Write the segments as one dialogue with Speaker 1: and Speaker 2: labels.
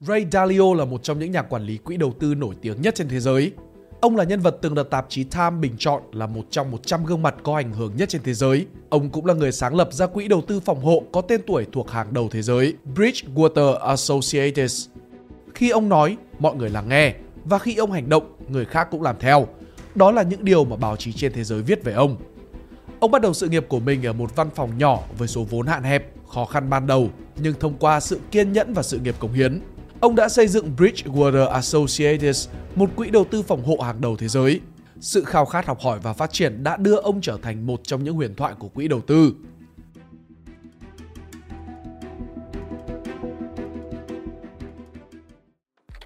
Speaker 1: Ray Dalio là một trong những nhà quản lý quỹ đầu tư nổi tiếng nhất trên thế giới. Ông là nhân vật từng được tạp chí Time bình chọn là một trong 100 gương mặt có ảnh hưởng nhất trên thế giới. Ông cũng là người sáng lập ra quỹ đầu tư phòng hộ có tên tuổi thuộc hàng đầu thế giới, Bridgewater Associates. Khi ông nói, mọi người lắng nghe, và khi ông hành động, người khác cũng làm theo. Đó là những điều mà báo chí trên thế giới viết về ông. Ông bắt đầu sự nghiệp của mình ở một văn phòng nhỏ với số vốn hạn hẹp, khó khăn ban đầu, nhưng thông qua sự kiên nhẫn và sự nghiệp cống hiến, ông đã xây dựng Bridgewater Associates, một quỹ đầu tư phòng hộ hàng đầu thế giới. Sự khao khát học hỏi và phát triển đã đưa ông trở thành một trong những huyền thoại của quỹ đầu tư.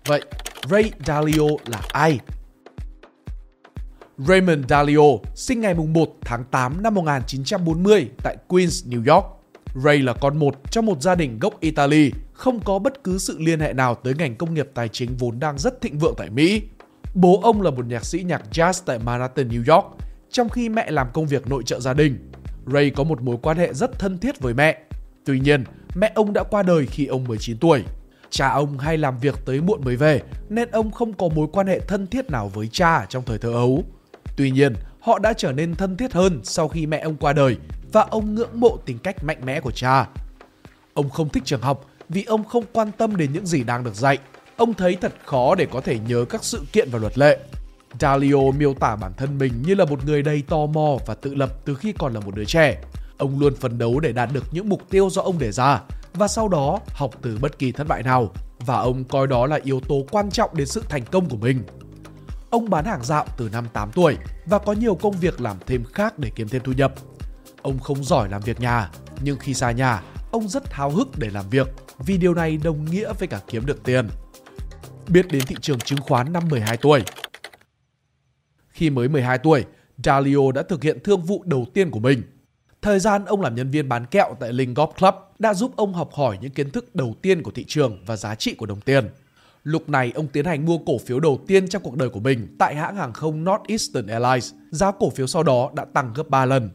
Speaker 1: Vậy, Ray Dalio là ai? Raymond Dalio sinh ngày 1 tháng 8 năm 1940 tại Queens, New York. Ray là con một trong một gia đình gốc Italy, không có bất cứ sự liên hệ nào tới ngành công nghiệp tài chính vốn đang rất thịnh vượng tại Mỹ. Bố ông là một nhạc sĩ nhạc jazz tại Manhattan, New York, trong khi mẹ làm công việc nội trợ gia đình. Ray có một mối quan hệ rất thân thiết với mẹ. Tuy nhiên, mẹ ông đã qua đời khi ông 19 tuổi. Cha ông hay làm việc tới muộn mới về, nên ông không có mối quan hệ thân thiết nào với cha trong thời thơ ấu. Tuy nhiên, họ đã trở nên thân thiết hơn sau khi mẹ ông qua đời và ông ngưỡng mộ tính cách mạnh mẽ của cha. Ông không thích trường học vì ông không quan tâm đến những gì đang được dạy. Ông thấy thật khó để có thể nhớ các sự kiện và luật lệ. Dalio miêu tả bản thân mình như là một người đầy tò mò và tự lập từ khi còn là một đứa trẻ. Ông luôn phấn đấu để đạt được những mục tiêu do ông đề ra và sau đó học từ bất kỳ thất bại nào và ông coi đó là yếu tố quan trọng đến sự thành công của mình. Ông bán hàng dạo từ năm 8 tuổi và có nhiều công việc làm thêm khác để kiếm thêm thu nhập. Ông không giỏi làm việc nhà, nhưng khi xa nhà, ông rất háo hức để làm việc vì điều này đồng nghĩa với cả kiếm được tiền. Biết đến thị trường chứng khoán năm 12 tuổi. Khi mới 12 tuổi, Dalio đã thực hiện thương vụ đầu tiên của mình. Thời gian ông làm nhân viên bán kẹo tại Linh Golf Club đã giúp ông học hỏi những kiến thức đầu tiên của thị trường và giá trị của đồng tiền. Lúc này ông tiến hành mua cổ phiếu đầu tiên trong cuộc đời của mình tại hãng hàng không Northeastern Airlines. Giá cổ phiếu sau đó đã tăng gấp 3 lần.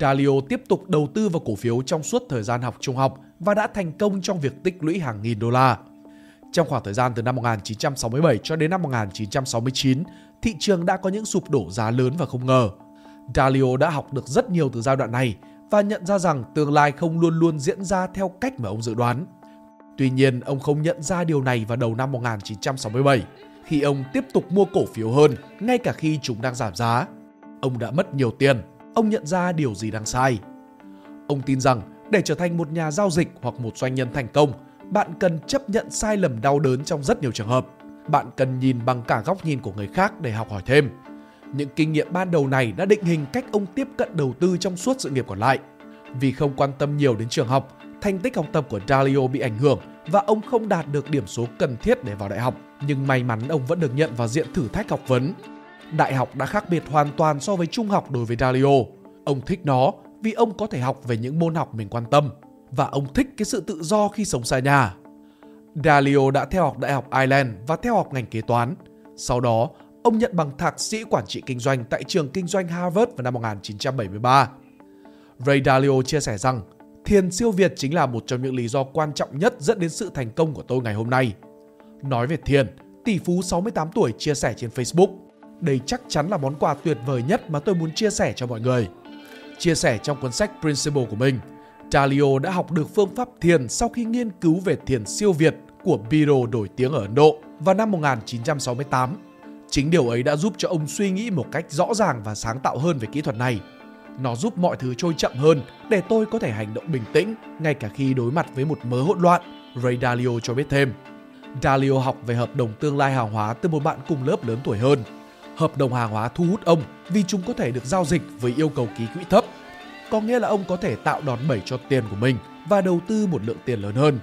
Speaker 1: Dalio tiếp tục đầu tư vào cổ phiếu trong suốt thời gian học trung học và đã thành công trong việc tích lũy hàng nghìn đô la. Trong khoảng thời gian từ năm 1967 cho đến năm 1969, thị trường đã có những sụp đổ giá lớn và không ngờ. Dalio đã học được rất nhiều từ giai đoạn này và nhận ra rằng tương lai không luôn luôn diễn ra theo cách mà ông dự đoán. Tuy nhiên, ông không nhận ra điều này vào đầu năm 1967, khi ông tiếp tục mua cổ phiếu hơn, ngay cả khi chúng đang giảm giá. Ông đã mất nhiều tiền, ông nhận ra điều gì đang sai. Ông tin rằng để trở thành một nhà giao dịch hoặc một doanh nhân thành công, bạn cần chấp nhận sai lầm đau đớn trong rất nhiều trường hợp. Bạn cần nhìn bằng cả góc nhìn của người khác để học hỏi thêm. Những kinh nghiệm ban đầu này đã định hình cách ông tiếp cận đầu tư trong suốt sự nghiệp còn lại. Vì không quan tâm nhiều đến trường học, thành tích học tập của Dalio bị ảnh hưởng và ông không đạt được điểm số cần thiết để vào đại học. Nhưng may mắn ông vẫn được nhận vào diện thử thách học vấn. Đại học đã khác biệt hoàn toàn so với trung học đối với Dalio. Ông thích nó vì ông có thể học về những môn học mình quan tâm và ông thích cái sự tự do khi sống xa nhà. Dalio đã theo học Đại học Ireland và theo học ngành kế toán. Sau đó, ông nhận bằng thạc sĩ quản trị kinh doanh tại trường kinh doanh Harvard vào năm 1973. Ray Dalio chia sẻ rằng Thiền siêu Việt chính là một trong những lý do quan trọng nhất dẫn đến sự thành công của tôi ngày hôm nay. Nói về thiền, tỷ phú 68 tuổi chia sẻ trên Facebook. Đây chắc chắn là món quà tuyệt vời nhất mà tôi muốn chia sẻ cho mọi người. Chia sẻ trong cuốn sách Principle của mình, Dalio đã học được phương pháp thiền sau khi nghiên cứu về thiền siêu Việt của Biro nổi tiếng ở Ấn Độ vào năm 1968. Chính điều ấy đã giúp cho ông suy nghĩ một cách rõ ràng và sáng tạo hơn về kỹ thuật này. Nó giúp mọi thứ trôi chậm hơn để tôi có thể hành động bình tĩnh ngay cả khi đối mặt với một mớ hỗn loạn, Ray Dalio cho biết thêm. Dalio học về hợp đồng tương lai hàng hóa từ một bạn cùng lớp lớn tuổi hơn. Hợp đồng hàng hóa thu hút ông vì chúng có thể được giao dịch với yêu cầu ký quỹ thấp. Có nghĩa là ông có thể tạo đòn bẩy cho tiền của mình và đầu tư một lượng tiền lớn hơn.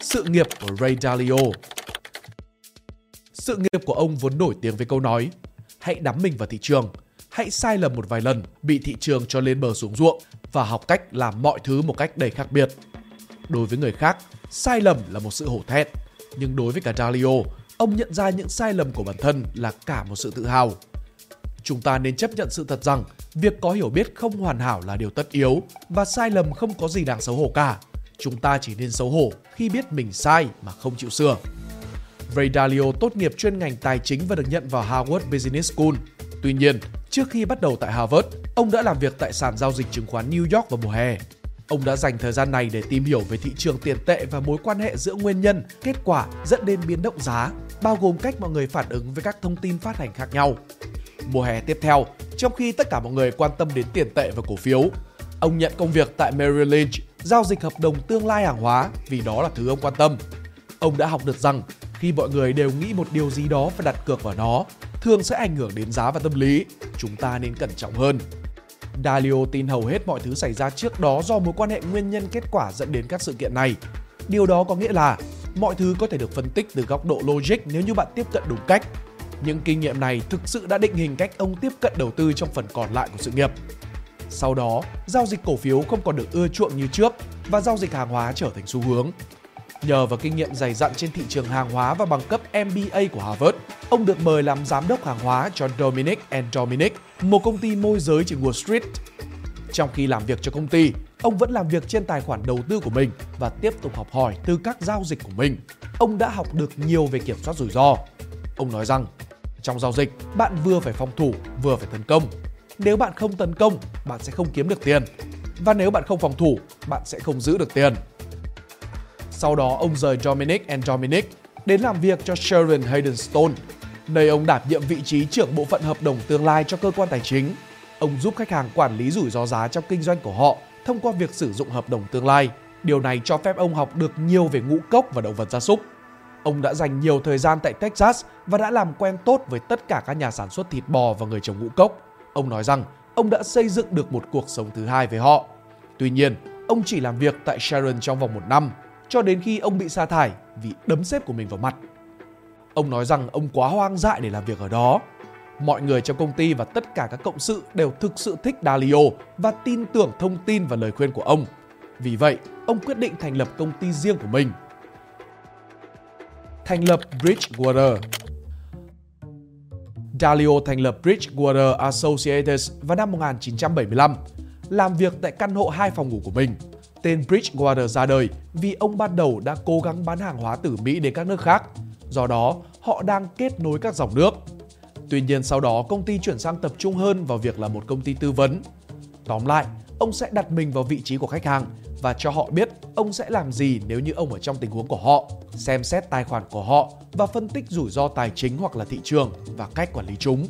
Speaker 1: Sự nghiệp của Ray Dalio Sự nghiệp của ông vốn nổi tiếng với câu nói Hãy đắm mình vào thị trường, hãy sai lầm một vài lần, bị thị trường cho lên bờ xuống ruộng và học cách làm mọi thứ một cách đầy khác biệt. Đối với người khác, sai lầm là một sự hổ thẹn, nhưng đối với cả Dalio, ông nhận ra những sai lầm của bản thân là cả một sự tự hào. Chúng ta nên chấp nhận sự thật rằng việc có hiểu biết không hoàn hảo là điều tất yếu và sai lầm không có gì đáng xấu hổ cả. Chúng ta chỉ nên xấu hổ khi biết mình sai mà không chịu sửa. Ray Dalio tốt nghiệp chuyên ngành tài chính và được nhận vào Harvard Business School. Tuy nhiên, trước khi bắt đầu tại Harvard, ông đã làm việc tại sàn giao dịch chứng khoán New York vào mùa hè. Ông đã dành thời gian này để tìm hiểu về thị trường tiền tệ và mối quan hệ giữa nguyên nhân, kết quả dẫn đến biến động giá, bao gồm cách mọi người phản ứng với các thông tin phát hành khác nhau. Mùa hè tiếp theo, trong khi tất cả mọi người quan tâm đến tiền tệ và cổ phiếu, ông nhận công việc tại Merrill Lynch, giao dịch hợp đồng tương lai hàng hóa vì đó là thứ ông quan tâm. Ông đã học được rằng khi mọi người đều nghĩ một điều gì đó và đặt cược vào nó, thường sẽ ảnh hưởng đến giá và tâm lý. Chúng ta nên cẩn trọng hơn. Dalio tin hầu hết mọi thứ xảy ra trước đó do mối quan hệ nguyên nhân kết quả dẫn đến các sự kiện này. Điều đó có nghĩa là mọi thứ có thể được phân tích từ góc độ logic nếu như bạn tiếp cận đúng cách. Những kinh nghiệm này thực sự đã định hình cách ông tiếp cận đầu tư trong phần còn lại của sự nghiệp. Sau đó, giao dịch cổ phiếu không còn được ưa chuộng như trước và giao dịch hàng hóa trở thành xu hướng. Nhờ vào kinh nghiệm dày dặn trên thị trường hàng hóa và bằng cấp MBA của Harvard, ông được mời làm giám đốc hàng hóa cho Dominic and Dominic, một công ty môi giới trên Wall Street. Trong khi làm việc cho công ty, ông vẫn làm việc trên tài khoản đầu tư của mình và tiếp tục học hỏi từ các giao dịch của mình. Ông đã học được nhiều về kiểm soát rủi ro. Ông nói rằng, trong giao dịch, bạn vừa phải phòng thủ, vừa phải tấn công. Nếu bạn không tấn công, bạn sẽ không kiếm được tiền. Và nếu bạn không phòng thủ, bạn sẽ không giữ được tiền. Sau đó ông rời Dominic and Dominic đến làm việc cho Sharon Hayden Stone, nơi ông đảm nhiệm vị trí trưởng bộ phận hợp đồng tương lai cho cơ quan tài chính. Ông giúp khách hàng quản lý rủi ro giá trong kinh doanh của họ thông qua việc sử dụng hợp đồng tương lai. Điều này cho phép ông học được nhiều về ngũ cốc và động vật gia súc. Ông đã dành nhiều thời gian tại Texas và đã làm quen tốt với tất cả các nhà sản xuất thịt bò và người trồng ngũ cốc. Ông nói rằng ông đã xây dựng được một cuộc sống thứ hai với họ. Tuy nhiên, ông chỉ làm việc tại Sharon trong vòng một năm cho đến khi ông bị sa thải vì đấm sếp của mình vào mặt. Ông nói rằng ông quá hoang dại để làm việc ở đó. Mọi người trong công ty và tất cả các cộng sự đều thực sự thích Dalio và tin tưởng thông tin và lời khuyên của ông. Vì vậy, ông quyết định thành lập công ty riêng của mình. Thành lập Bridgewater Dalio thành lập Bridgewater Associates vào năm 1975, làm việc tại căn hộ hai phòng ngủ của mình Tên Bridgewater ra đời vì ông ban đầu đã cố gắng bán hàng hóa từ Mỹ đến các nước khác. Do đó, họ đang kết nối các dòng nước. Tuy nhiên sau đó công ty chuyển sang tập trung hơn vào việc là một công ty tư vấn. Tóm lại, ông sẽ đặt mình vào vị trí của khách hàng và cho họ biết ông sẽ làm gì nếu như ông ở trong tình huống của họ, xem xét tài khoản của họ và phân tích rủi ro tài chính hoặc là thị trường và cách quản lý chúng.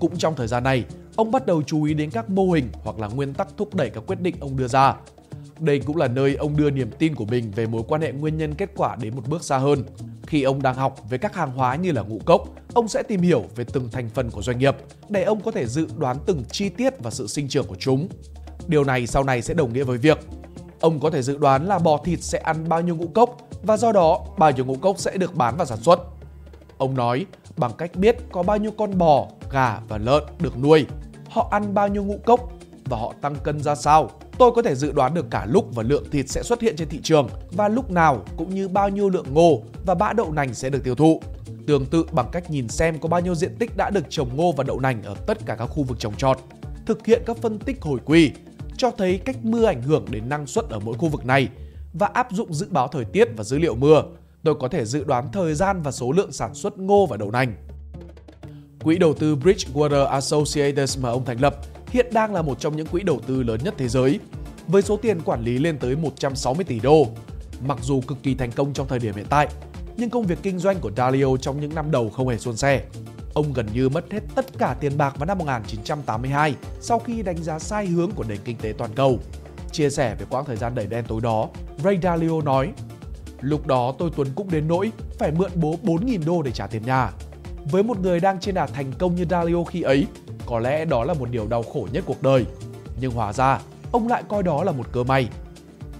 Speaker 1: Cũng trong thời gian này, ông bắt đầu chú ý đến các mô hình hoặc là nguyên tắc thúc đẩy các quyết định ông đưa ra đây cũng là nơi ông đưa niềm tin của mình về mối quan hệ nguyên nhân kết quả đến một bước xa hơn. Khi ông đang học về các hàng hóa như là ngũ cốc, ông sẽ tìm hiểu về từng thành phần của doanh nghiệp để ông có thể dự đoán từng chi tiết và sự sinh trưởng của chúng. Điều này sau này sẽ đồng nghĩa với việc ông có thể dự đoán là bò thịt sẽ ăn bao nhiêu ngũ cốc và do đó bao nhiêu ngũ cốc sẽ được bán và sản xuất. Ông nói bằng cách biết có bao nhiêu con bò, gà và lợn được nuôi, họ ăn bao nhiêu ngũ cốc và họ tăng cân ra sao Tôi có thể dự đoán được cả lúc và lượng thịt sẽ xuất hiện trên thị trường và lúc nào cũng như bao nhiêu lượng ngô và bã đậu nành sẽ được tiêu thụ. Tương tự bằng cách nhìn xem có bao nhiêu diện tích đã được trồng ngô và đậu nành ở tất cả các khu vực trồng trọt. Thực hiện các phân tích hồi quy, cho thấy cách mưa ảnh hưởng đến năng suất ở mỗi khu vực này và áp dụng dự báo thời tiết và dữ liệu mưa. Tôi có thể dự đoán thời gian và số lượng sản xuất ngô và đậu nành. Quỹ đầu tư Bridgewater Associates mà ông thành lập hiện đang là một trong những quỹ đầu tư lớn nhất thế giới, với số tiền quản lý lên tới 160 tỷ đô. Mặc dù cực kỳ thành công trong thời điểm hiện tại, nhưng công việc kinh doanh của Dalio trong những năm đầu không hề suôn sẻ. Ông gần như mất hết tất cả tiền bạc vào năm 1982 sau khi đánh giá sai hướng của nền kinh tế toàn cầu. Chia sẻ về quãng thời gian đầy đen tối đó, Ray Dalio nói Lúc đó tôi tuấn cũng đến nỗi phải mượn bố 4.000 đô để trả tiền nhà. Với một người đang trên đà thành công như Dalio khi ấy, có lẽ đó là một điều đau khổ nhất cuộc đời. Nhưng hóa ra, ông lại coi đó là một cơ may.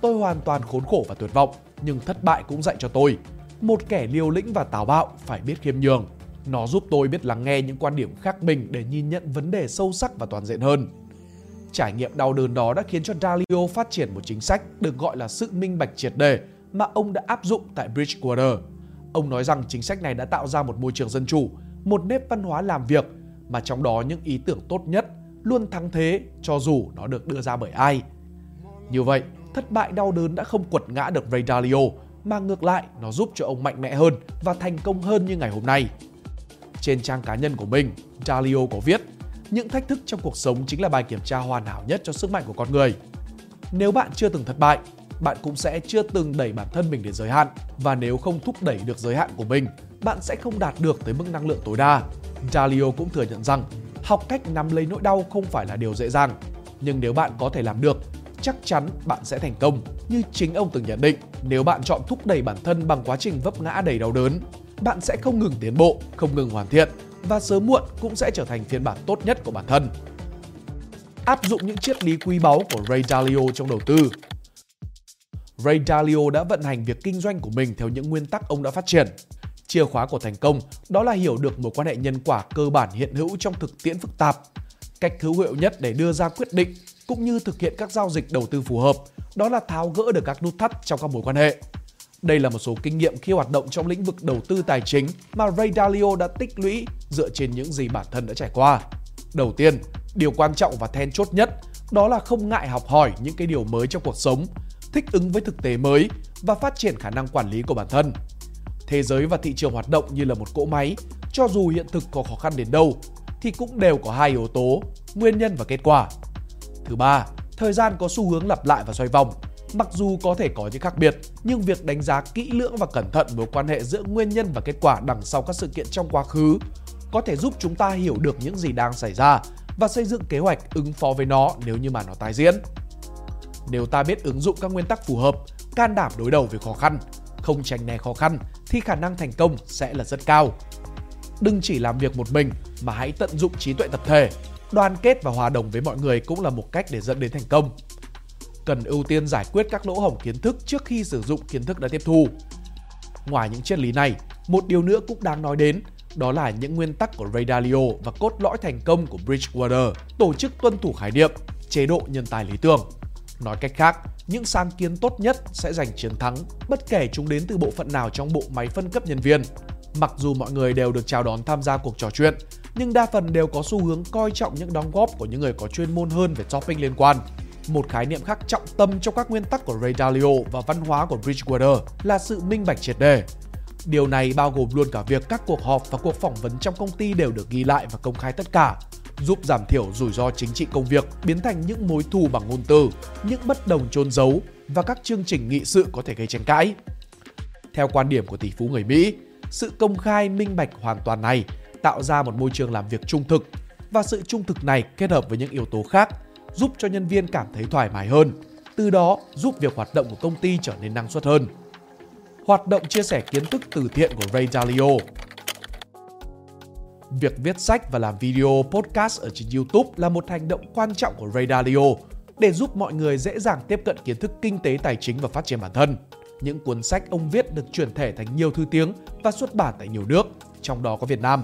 Speaker 1: Tôi hoàn toàn khốn khổ và tuyệt vọng, nhưng thất bại cũng dạy cho tôi. Một kẻ liều lĩnh và táo bạo phải biết khiêm nhường. Nó giúp tôi biết lắng nghe những quan điểm khác mình để nhìn nhận vấn đề sâu sắc và toàn diện hơn. Trải nghiệm đau đớn đó đã khiến cho Dalio phát triển một chính sách được gọi là sự minh bạch triệt đề mà ông đã áp dụng tại Bridgewater. Ông nói rằng chính sách này đã tạo ra một môi trường dân chủ, một nếp văn hóa làm việc mà trong đó những ý tưởng tốt nhất luôn thắng thế cho dù nó được đưa ra bởi ai. Như vậy, thất bại đau đớn đã không quật ngã được Ray Dalio, mà ngược lại nó giúp cho ông mạnh mẽ hơn và thành công hơn như ngày hôm nay. Trên trang cá nhân của mình, Dalio có viết, những thách thức trong cuộc sống chính là bài kiểm tra hoàn hảo nhất cho sức mạnh của con người. Nếu bạn chưa từng thất bại, bạn cũng sẽ chưa từng đẩy bản thân mình đến giới hạn và nếu không thúc đẩy được giới hạn của mình, bạn sẽ không đạt được tới mức năng lượng tối đa. Dalio cũng thừa nhận rằng học cách nắm lấy nỗi đau không phải là điều dễ dàng, nhưng nếu bạn có thể làm được, chắc chắn bạn sẽ thành công. Như chính ông từng nhận định, nếu bạn chọn thúc đẩy bản thân bằng quá trình vấp ngã đầy đau đớn, bạn sẽ không ngừng tiến bộ, không ngừng hoàn thiện và sớm muộn cũng sẽ trở thành phiên bản tốt nhất của bản thân. Áp dụng những triết lý quý báu của Ray Dalio trong đầu tư. Ray Dalio đã vận hành việc kinh doanh của mình theo những nguyên tắc ông đã phát triển. Chìa khóa của thành công đó là hiểu được mối quan hệ nhân quả cơ bản hiện hữu trong thực tiễn phức tạp. Cách hữu hiệu nhất để đưa ra quyết định cũng như thực hiện các giao dịch đầu tư phù hợp đó là tháo gỡ được các nút thắt trong các mối quan hệ. Đây là một số kinh nghiệm khi hoạt động trong lĩnh vực đầu tư tài chính mà Ray Dalio đã tích lũy dựa trên những gì bản thân đã trải qua. Đầu tiên, điều quan trọng và then chốt nhất đó là không ngại học hỏi những cái điều mới trong cuộc sống, thích ứng với thực tế mới và phát triển khả năng quản lý của bản thân. Thế giới và thị trường hoạt động như là một cỗ máy, cho dù hiện thực có khó khăn đến đâu thì cũng đều có hai yếu tố, nguyên nhân và kết quả. Thứ ba, thời gian có xu hướng lặp lại và xoay vòng. Mặc dù có thể có những khác biệt, nhưng việc đánh giá kỹ lưỡng và cẩn thận mối quan hệ giữa nguyên nhân và kết quả đằng sau các sự kiện trong quá khứ có thể giúp chúng ta hiểu được những gì đang xảy ra và xây dựng kế hoạch ứng phó với nó nếu như mà nó tái diễn. Nếu ta biết ứng dụng các nguyên tắc phù hợp, can đảm đối đầu với khó khăn, không tránh né khó khăn thì khả năng thành công sẽ là rất cao. Đừng chỉ làm việc một mình mà hãy tận dụng trí tuệ tập thể. Đoàn kết và hòa đồng với mọi người cũng là một cách để dẫn đến thành công. Cần ưu tiên giải quyết các lỗ hổng kiến thức trước khi sử dụng kiến thức đã tiếp thu. Ngoài những triết lý này, một điều nữa cũng đáng nói đến đó là những nguyên tắc của Ray Dalio và cốt lõi thành công của Bridgewater, tổ chức tuân thủ khái niệm, chế độ nhân tài lý tưởng. Nói cách khác, những sáng kiến tốt nhất sẽ giành chiến thắng, bất kể chúng đến từ bộ phận nào trong bộ máy phân cấp nhân viên. Mặc dù mọi người đều được chào đón tham gia cuộc trò chuyện, nhưng đa phần đều có xu hướng coi trọng những đóng góp của những người có chuyên môn hơn về topic liên quan. Một khái niệm khác trọng tâm trong các nguyên tắc của Ray Dalio và văn hóa của Bridgewater là sự minh bạch triệt đề. Điều này bao gồm luôn cả việc các cuộc họp và cuộc phỏng vấn trong công ty đều được ghi lại và công khai tất cả, giúp giảm thiểu rủi ro chính trị công việc biến thành những mối thù bằng ngôn từ, những bất đồng trôn giấu và các chương trình nghị sự có thể gây tranh cãi. Theo quan điểm của tỷ phú người Mỹ, sự công khai minh bạch hoàn toàn này tạo ra một môi trường làm việc trung thực và sự trung thực này kết hợp với những yếu tố khác giúp cho nhân viên cảm thấy thoải mái hơn, từ đó giúp việc hoạt động của công ty trở nên năng suất hơn. Hoạt động chia sẻ kiến thức từ thiện của Ray Dalio Việc viết sách và làm video podcast ở trên YouTube là một hành động quan trọng của Ray Dalio để giúp mọi người dễ dàng tiếp cận kiến thức kinh tế tài chính và phát triển bản thân. Những cuốn sách ông viết được chuyển thể thành nhiều thư tiếng và xuất bản tại nhiều nước, trong đó có Việt Nam.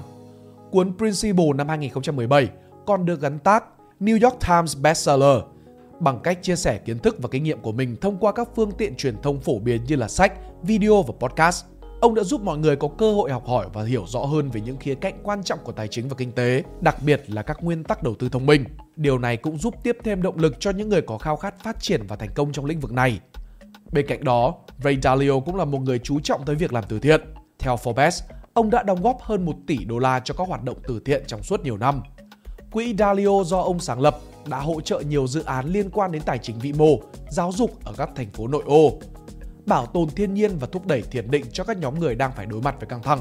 Speaker 1: Cuốn Principle năm 2017 còn được gắn tác New York Times bestseller bằng cách chia sẻ kiến thức và kinh nghiệm của mình thông qua các phương tiện truyền thông phổ biến như là sách, video và podcast. Ông đã giúp mọi người có cơ hội học hỏi và hiểu rõ hơn về những khía cạnh quan trọng của tài chính và kinh tế, đặc biệt là các nguyên tắc đầu tư thông minh. Điều này cũng giúp tiếp thêm động lực cho những người có khao khát phát triển và thành công trong lĩnh vực này. Bên cạnh đó, Ray Dalio cũng là một người chú trọng tới việc làm từ thiện. Theo Forbes, ông đã đóng góp hơn 1 tỷ đô la cho các hoạt động từ thiện trong suốt nhiều năm. Quỹ Dalio do ông sáng lập đã hỗ trợ nhiều dự án liên quan đến tài chính vĩ mô, giáo dục ở các thành phố nội ô, bảo tồn thiên nhiên và thúc đẩy thiền định cho các nhóm người đang phải đối mặt với căng thẳng.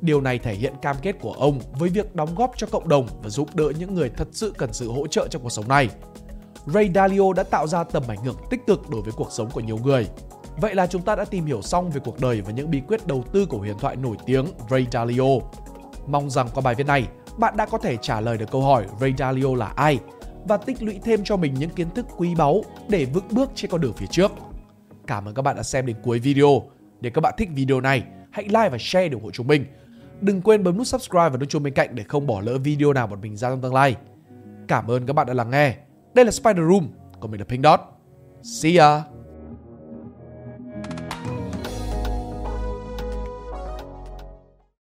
Speaker 1: Điều này thể hiện cam kết của ông với việc đóng góp cho cộng đồng và giúp đỡ những người thật sự cần sự hỗ trợ trong cuộc sống này. Ray Dalio đã tạo ra tầm ảnh hưởng tích cực đối với cuộc sống của nhiều người. Vậy là chúng ta đã tìm hiểu xong về cuộc đời và những bí quyết đầu tư của huyền thoại nổi tiếng Ray Dalio. Mong rằng qua bài viết này, bạn đã có thể trả lời được câu hỏi Ray Dalio là ai và tích lũy thêm cho mình những kiến thức quý báu để vững bước trên con đường phía trước. Cảm ơn các bạn đã xem đến cuối video. Nếu các bạn thích video này, hãy like và share để ủng hộ chúng mình. Đừng quên bấm nút subscribe và nút chuông bên cạnh để không bỏ lỡ video nào bọn mình ra trong tương lai. Cảm ơn các bạn đã lắng nghe. Đây là Spider Room, còn mình là Pink Dot. See ya!